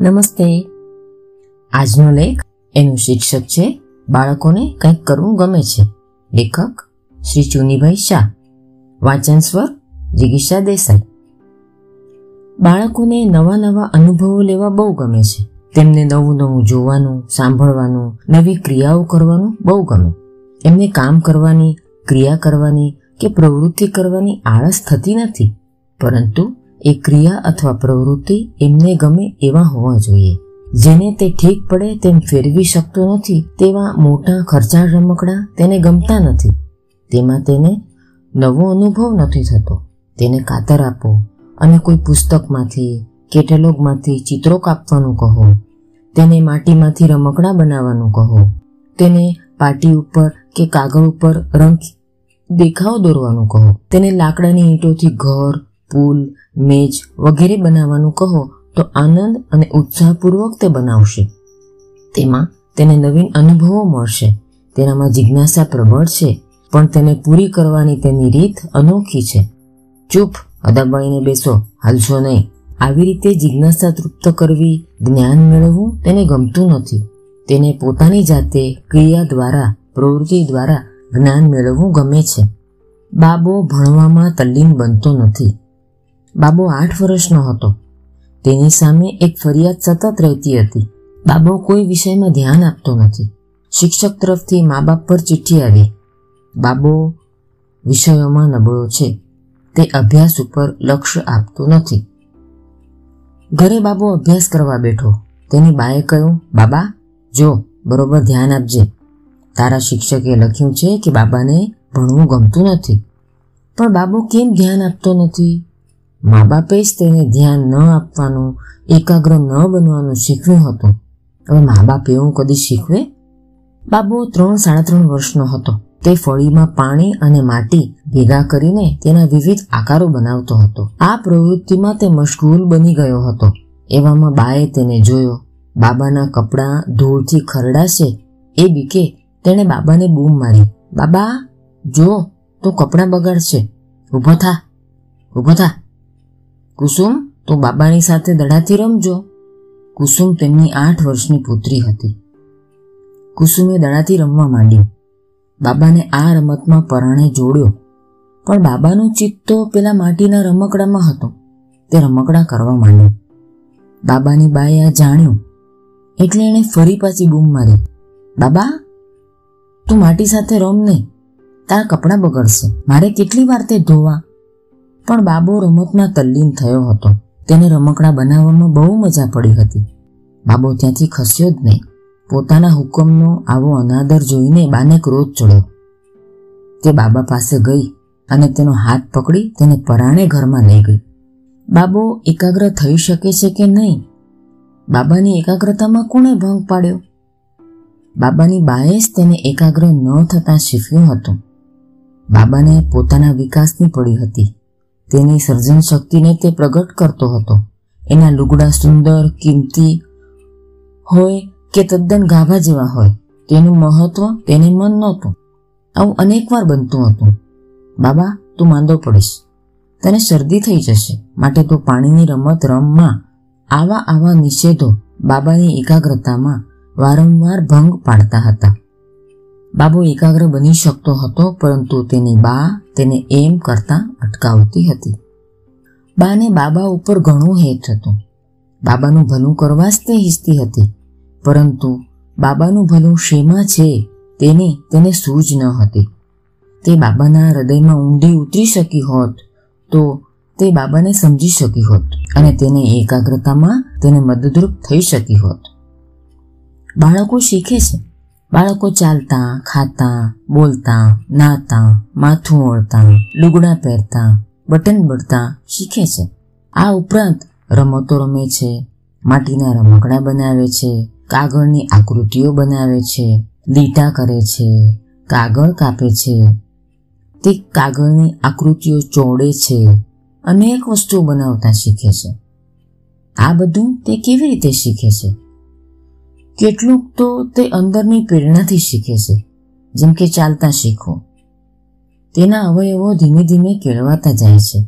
નમસ્તે. આજનો લેખ એનું શીર્ષક છે, બાળકોને કંઈક કરવું ગમે છે. લેખક શ્રી ચુનીભાઈ શાહ. વાંચન સ્વર જિગીષા દેસાઈ. બાળકોને નવા નવા અનુભવો લેવા બહુ ગમે છે. તેમને નવું નવું જોવાનું, સાંભળવાનું, નવી ક્રિયાઓ કરવાનું બહુ ગમે. એમને કામ કરવાની, ક્રિયા કરવાની કે પ્રવૃત્તિ કરવાની આળસ થતી નથી. પરંતુ એ ક્રિયા અથવા પ્રવૃત્તિ એમને ગમે એવા હોવા જોઈએ. જેને તે ઠીક પડે તેમ ફેરવી શકતો નથી, તેવા મોટા ખર્ચાળ રમકડા તેને ગમતા નથી. તેમાં તેને નવો અનુભવ નથી થતો. તેને કાતર આપો અને કોઈ પુસ્તકમાંથી, કેટેલોગમાંથી ચિત્રો કાપવાનું કહો. તેને માટીમાંથી રમકડા બનાવવાનું કહો. તેને પાટી ઉપર કે કાગળ ઉપર રંગ દેખાવ દોરવાનું કહો. તેને લાકડાની ઈંટોથી ઘર પુલ, મેજ વગેરે બનાવવાનું કહો, તો આનંદ અને ઉત્સાહપૂર્વક તે બનાવશે. તેમાં તેને નવીન અનુભવો મળશે. તેનામાં જિજ્ઞાસા પ્રબળ છે, પણ તેને પૂરી કરવાની તેની રીત અનોખી છે. ચૂપ અદાબાઈને બેસો, હાલશો નહીં. આવી રીતે જિજ્ઞાસા તૃપ્ત કરવી, જ્ઞાન મેળવવું તેને ગમતું નથી. તેને પોતાની જાતે ક્રિયા દ્વારા, પ્રવૃત્તિ દ્વારા જ્ઞાન મેળવવું ગમે છે. બાબો ભણવામાં તલ્લીન બનતો નથી. બાબો આઠ વર્ષનો હતો તેની સામે એક ફરિયાદ સતત રહેતી હતી. બાબો કોઈ વિષયમાં ધ્યાન આપતો નથી. શિક્ષક તરફથી મા બાપ પર ચિઠ્ઠી આવી. બાબો વિષયોમાં નબળો છે. તે અભ્યાસ ઉપર લક્ષ્ય આપતો નથી. ઘરે બાબો અભ્યાસ કરવા બેઠો. તેની બાએ કહ્યું, બાબા, જો, બરોબર ધ્યાન આપજે. તારા શિક્ષકે લખ્યું છે કે બાબાને ભણવું ગમતું નથી. પણ બાબો કેમ ધ્યાન આપતો નથી? મા બાપે જ તેને ધ્યાન ન આપવાનું, એકાગ્ર ન બનવાનું શીખવ્યું હતું. હવે મા બાપ એવું કદી શીખવે? બાબુ ત્રણ, સાડા ત્રણ વર્ષનો હતો. તે ફળીમાં પાણી અને માટી ભેગા કરીને તેના વિવિધ આકારો બનાવતો હતો. આ પ્રવૃત્તિમાં તે મશગુલ બની ગયો હતો. એવામાં બાએ તેને જોયો. બાબાના કપડાં ધૂળથી ખરડાશે એ બીકે તેણે બાબાને બૂમ મારી. બાબા, જો, તો કપડાં બગાડશે. ઊભો થા. ઊભો થા. કુસુમ, તું બાબાની સાથે દડાથી રમજો. કુસુમ તેમની આઠ વર્ષની પુત્રી હતી. કુસુમે દડાથી રમવા માંડ્યું. બાબાને આ રમતમાં પરાણે જોડ્યો. પણ બાબાનું ચિત્ત પેલા માટીના રમકડામાં હતો. તે રમકડા કરવા માંડ્યું. બાબાની બાએ આ જાણ્યું. એટલે એણે ફરી પાછી બૂમ મારી. બાબા, તું માટી સાથે રમ નહીં તારા કપડાં બગડશે. મારે કેટલી વાર તે ધોવા પણ બાબો રમતમાં તલ્લીન થયો હતો. તેને રમકડા બનાવવામાં બહુ મજા પડી હતી. બાબો ત્યાંથી ખસ્યો જ નહીં. પોતાના હુકમનો આવો અનાદર જોઈને બાને ક્રોધ ચડ્યો. તે બાબા પાસે ગઈ અને તેનો હાથ પકડી તેને પરાણે ઘરમાં લઈ ગઈ. બાબો એકાગ્ર થઈ શકે છે કે નહીં? બાબાની એકાગ્રતામાં કોણે ભંગ પાડ્યો? બાબાની બાએ જ તેને એકાગ્ર ન થતાં શીખ્યું હતું. બાબાને પોતાના વિકાસની પડી હતી. તેની સર્જન શક્તિને તે પ્રગટ કરતો હતો. એના લુગડા સુંદર, કિંમતી હોય કે તદ્દન ગાભા જેવા હોય, તેનું મહત્વ તેને મન નહોતું. આવું અનેકવાર બનતું હતું. બાબા, તું માંદો પડીશ. તને શરદી થઈ જશે. માટે તું પાણીની રમત રમમાં. આવા આવા નિષેધો બાબાની એકાગ્રતામાં વારંવાર ભંગ પાડતા હતા. બાબુ એકાગ્ર બની શકતો હતો, પરંતુ તેની બા તેને એમ કરતા અટકાવતી હતી. બાને બાબા ઉપર ઘણું હેત હતું. બાબાનું ભલું કરવા જ તે હિસ્તી હતી, પરંતુ બાબાનું ભલું શેમાં છે તેની તેને સૂઝ ન હતી. તે બાબાના હૃદયમાં ઊંડી ઉતરી શકી હોત, તો તે બાબાને સમજી શકી હોત અને તેને એકાગ્રતામાં તેને મદદરૂપ થઈ શકી હોત. બાળકો શીખે છે બાળકો ચાલતા, ખાતા, બોલતા, નાતા, માથું ઓળતા, લુગડા પહેરતા, બટન બળતા શીખે છે. આ ઉપરાંત રમતો રમે છે, માટીના રમકડા બનાવે છે, કાગળની આકૃતિઓ બનાવે છે, લીટા કરે છે, કાગળ કાપે છે. તે કાગળની આકૃતિઓ ચોડે છે અનેક વસ્તુઓ બનાવતા શીખે છે. આ બધું તે કેવી રીતે શીખે છે? કેટલુંક તો તે અંદરની પ્રેરણાથી શીખે છે, જેમ કે ચાલતા શીખો. તેના અવયવો ધીમે ધીમે કેળવાતા જાય છે.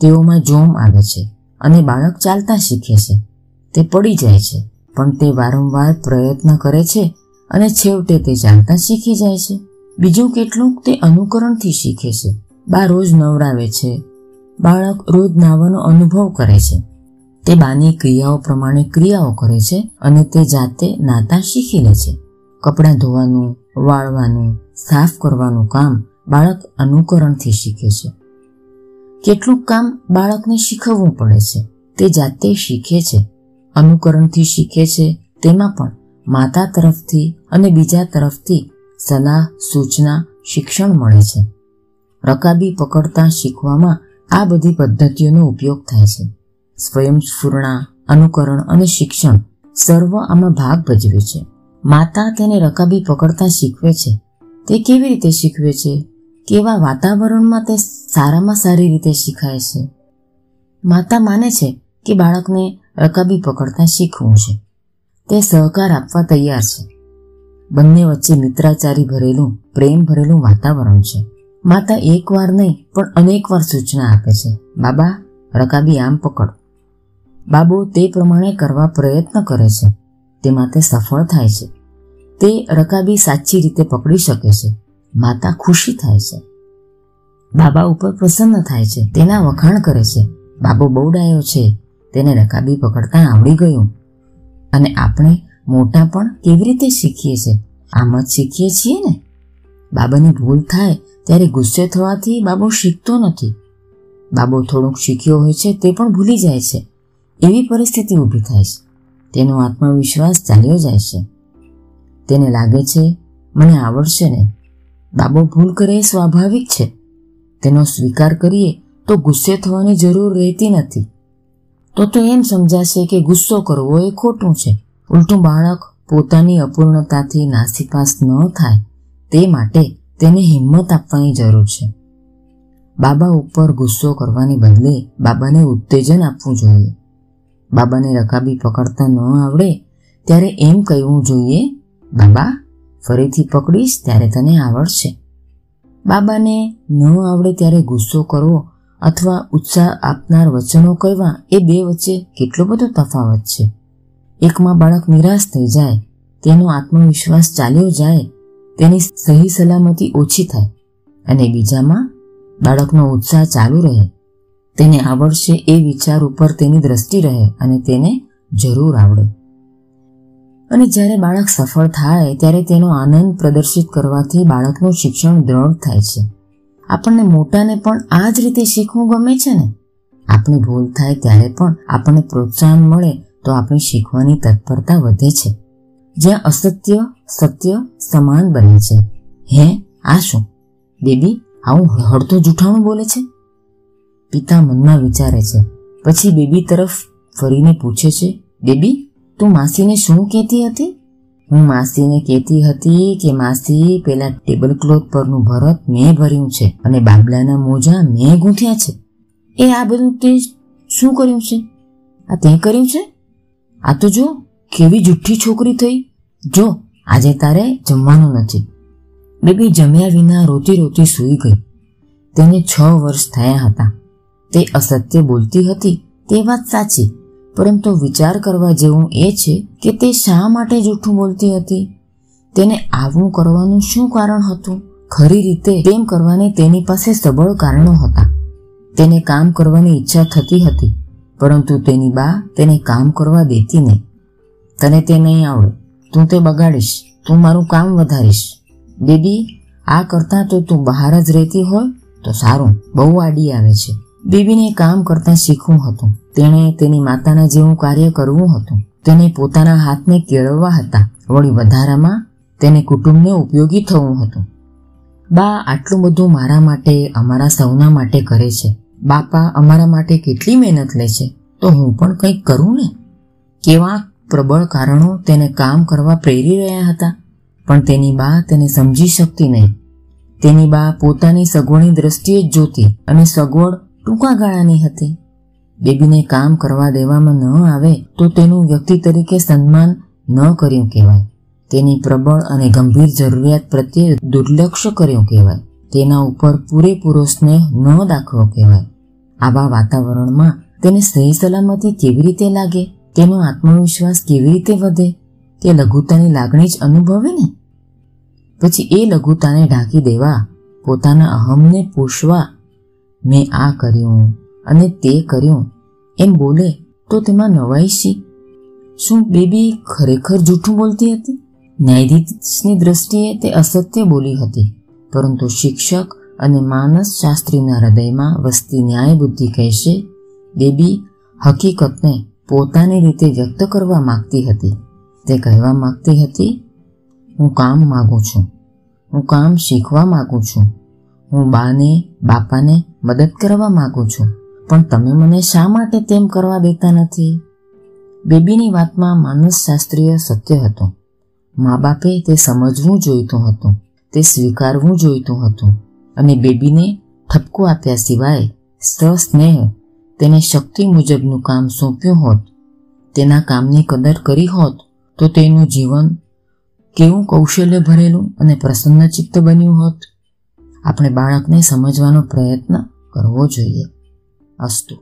તેઓમાં જોમ આવે છે અને બાળક ચાલતા શીખે છે. તે પડી જાય છે, પણ તે વારંવાર પ્રયત્ન કરે છે અને છેવટે તે ચાલતા શીખી જાય છે. બીજું કેટલુંક તે અનુકરણથી શીખે છે. બા રોજ નવડાવે છે. બાળક રોજ નાવાનો અનુભવ કરે છે. તે બાની ક્રિયાઓ પ્રમાણે ક્રિયાઓ કરે છે અને તે જાતે નાતા શીખી લે છે. કપડાં ધોવાનું, વાળવાનું, સાફ કરવાનું કામ બાળક અનુકરણથી શીખે છે. કેટલુંક કામ બાળકને શીખવવું પડે છે, તે જાતે શીખે છે. અનુકરણથી શીખે છે, તેમાં પણ માતા તરફથી અને બીજા તરફથી સલાહ, સૂચના, શિક્ષણ મળે છે. રકાબી પકડતા શીખવામાં આ બધી પદ્ધતિઓનો ઉપયોગ થાય છે. સ્વયંસ્ફૂર્ણા અનુકરણ અને શિક્ષણ સર્વ આમાં ભાગ ભજવે છે. માતા તેને રકાબી પકડતા શીખવે છે. તે કેવી રીતે શીખવે છે? કેવા વાતાવરણમાં તે સારામાં સારી રીતે શીખાય છે? માતા માને છે કે બાળકને રકાબી પકડતા શીખવું છે. તે સહકાર આપવા તૈયાર છે. બંને વચ્ચે મિત્રાચારી ભરેલું, પ્રેમ ભરેલું વાતાવરણ છે. માતા એકવાર નહીં, પણ અનેકવાર સૂચના આપે છે. બાબા, રકાબી આમ પકડ. બાબો તે પ્રમાણે કરવા પ્રયત્ન કરે છે. તે સફળ થાય છે. તે રકાબી સાચી રીતે પકડી શકે છે. માતા ખુશી થાય છે. બાબા ઉપર પ્રસન્ન થાય છે. તેના વખાણ કરે છે. બાબો બહુ ડાયો છે. તેને રકાબી પકડતા આવડી ગયું. અને આપણે મોટા પણ કેવી રીતે શીખીએ છીએ આમ જ શીખીએ છીએ ને? બાબાની ભૂલ થાય ત્યારે ગુસ્સે થવાથી બાબો શીખતો નથી. બાબો થોડુંક શીખ્યો હોય છે તે પણ ભૂલી જાય છે. એવી પરિસ્થિતિ ઊભી થાય છે. તેનો આત્મવિશ્વાસ ચાલ્યો જાય છે. તેને લાગે છે, મને આવડશે ને? બાબો ભૂલ કરે એ સ્વાભાવિક છે. તેનો સ્વીકાર કરીએ તો ગુસ્સે થવાની જરૂર રહેતી નથી. તો તો એમ સમજાશે કે ગુસ્સો કરવો એ ખોટું છે. ઉલટું બાળક પોતાની અપૂર્ણતાથી નાસીપાસ ન થાય. તે માટે તેને હિંમત આપવાની જરૂર છે. બાબા ઉપર ગુસ્સો કરવાને બદલે બાબાને ઉત્તેજન આપવું જોઈએ. બાબાને રકાબી પકડતા ન આવડે, ત્યારે એમ કહેવું જોઈએ, બાબા, ફરીથી પકડીશ ત્યારે તને આવડશે. બાબાને ન આવડે ત્યારે ગુસ્સો કરવો અથવા ઉત્સાહ આપનાર વચનો કહેવા એ બે વચ્ચે કેટલો બધો તફાવત છે. એકમાં બાળક નિરાશ થઈ જાય, તેનો આત્મવિશ્વાસ ચાલ્યો જાય, તેની સહી સલામતી ઓછી થાય અને બીજામાં બાળકનો ઉત્સાહ ચાલુ રહે. તેને આવડશે એ વિચાર ઉપર તેની દ્રષ્ટિ રહે અને તેને જરૂર આવડે. અને જ્યારે બાળક સફળ થાય, ત્યારે તેનો આનંદ પ્રદર્શિત કરવાથી બાળકનું શિક્ષણ દ્રઢ થાય છે. આપણને મોટાને પણ આ જ રીતે શીખવું ગમે છે ને? આપણી ભૂલ થાય ત્યારે પણ આપણને પ્રોત્સાહન મળે તો આપણી શીખવાની તત્પરતા વધે છે. જ્યાં અસત્ય, સત્ય સમાન બને છે. હે, આ શું? બેબી, આવું હળતો જૂઠાણું બોલે છે? પિતા મનમાં વિચારે છે. પછી બેબી તરફ ફરીને પૂછે છે, બેબી, તું માસીને શું કહેતી હતી? હું માસીને કહેતી હતી કે માસી પેલા ટેબલ ક્લોથ પરનું ભરત મેં ભર્યું છે અને બાબલાના મોજા મેં ગૂંથ્યા છે. એ આ બધું તે શું કર્યું છે? આ તે કર્યું છે? આ તો જો કેવી જુઠ્ઠી છોકરી થઈ. જો, આજે તારે જમવાનું નથી. બેબી જમ્યા વિના રોતી રોતી સૂઈ ગઈ. તેને છ વર્ષ થયા હતા. તે અસત્ય બોલતી હતી, તે વાત સાચી. પરંતુ વિચાર કરવા જેવું એ છે કે તે શા માટે જૂઠું બોલતી હતી? તેને આવું કરવાનું શું કારણ હતું? ખરી રીતે તેમ કરવાને તેની પાસે સબળ કારણો હતા. તેને કામ કરવાની ઈચ્છા થતી હતી, પરંતુ તેની બા તેને કામ કરવા દેતી નહીં. તને તે નહીં આવડે. તું તે બગાડીશ. તું મારું કામ વધારીશ. બેબી, આ કરતા તો તું બહાર જ રહેતી હોય તો સારું. બહુ આડી આવે છે. બેબીને કામ કરતા શીખવું હતું. તેણે તેની માતાના જેવું કાર્ય કરવું હતું. તેને પોતાના હાથને કેળવવા હતા. વળી વધારામાં તેને કુટુંબને ઉપયોગી થવું હતું. બા, આટલું બધું મારા માટે, અમારા સૌના માટે કરે છે. બાપા, અમારા માટે કેટલી મહેનત લે છે. તો હું પણ કંઈક કરું ને. કેવા પ્રબળ કારણો તેને કામ કરવા પ્રેરી રહ્યા હતા. પણ તેની બા તેને સમજી શકતી નહીં. તેની બા પોતાની સગવડની દ્રષ્ટિએ જ જોતી અને સગવડ ટૂંકા ગાળાની હતી. બેબીને કામ કરવા દેવામાં ન આવે તો તેનું વ્યક્તિ તરીકે સન્માન ન કર્યું કહેવાય. તેની પ્રબળ અને ગંભીર જરૂરિયાત પ્રત્યે દુર્લક્ષ કર્યું કહેવાય. તેના ઉપર પૂરેપૂરો સ્નેહ ન દાખવો કહેવાય. આવા વાતાવરણમાં તેને સહી સલામતી કેવી રીતે લાગે? તેનો આત્મવિશ્વાસ કેવી રીતે વધે? તે લઘુતાની લાગણી જ અનુભવે ને? પછી એ લઘુતાને ઢાંકી દેવા, પોતાના અહમને પોષવા મેં આ કર્યું અને તે કર્યું. એમ બોલે, તો તેમાં નવાઈ શી? શું બેબી ખરેખર જૂઠું બોલતી હતી? ન્યાયાધીશની દ્રષ્ટિએ તે અસત્ય બોલી હતી, પરંતુ શિક્ષક અને માનસ શાસ્ત્રીના હૃદયમાં વસતી ન્યાય બુદ્ધિ કહેશે, બેબી હકીકતને પોતાની રીતે વ્યક્ત કરવા માગતી હતી. તે કહેવા માગતી હતી, હું કામ માગું છું. હું કામ શીખવા માગું છું. હું બાને, બાપાને મદદ કરવા માગું છું. પણ તમે મને શા માટે તેમ કરવા દેતા નથી? બેબીની વાતમાં માનસશાસ્ત્રીય સત્ય હતું. મા બાપે તે સમજવું જોઈતું હતું. તે સ્વીકારવું જોઈતું હતું. અને બેબીને ઠપકો આપ્યા સિવાય સ્નેહ તેને શક્તિ મુજબનું કામ સોંપ્યું હોત. તેના કામની કદર કરી હોત તો તેનું જીવન કેવું કૌશલ્ય ભરેલું અને પ્રસન્નચિત્ત બન્યું હોત. આપણે બાળકને સમજવાનો પ્રયત્ન કરવો જોઈએ અસ્તુ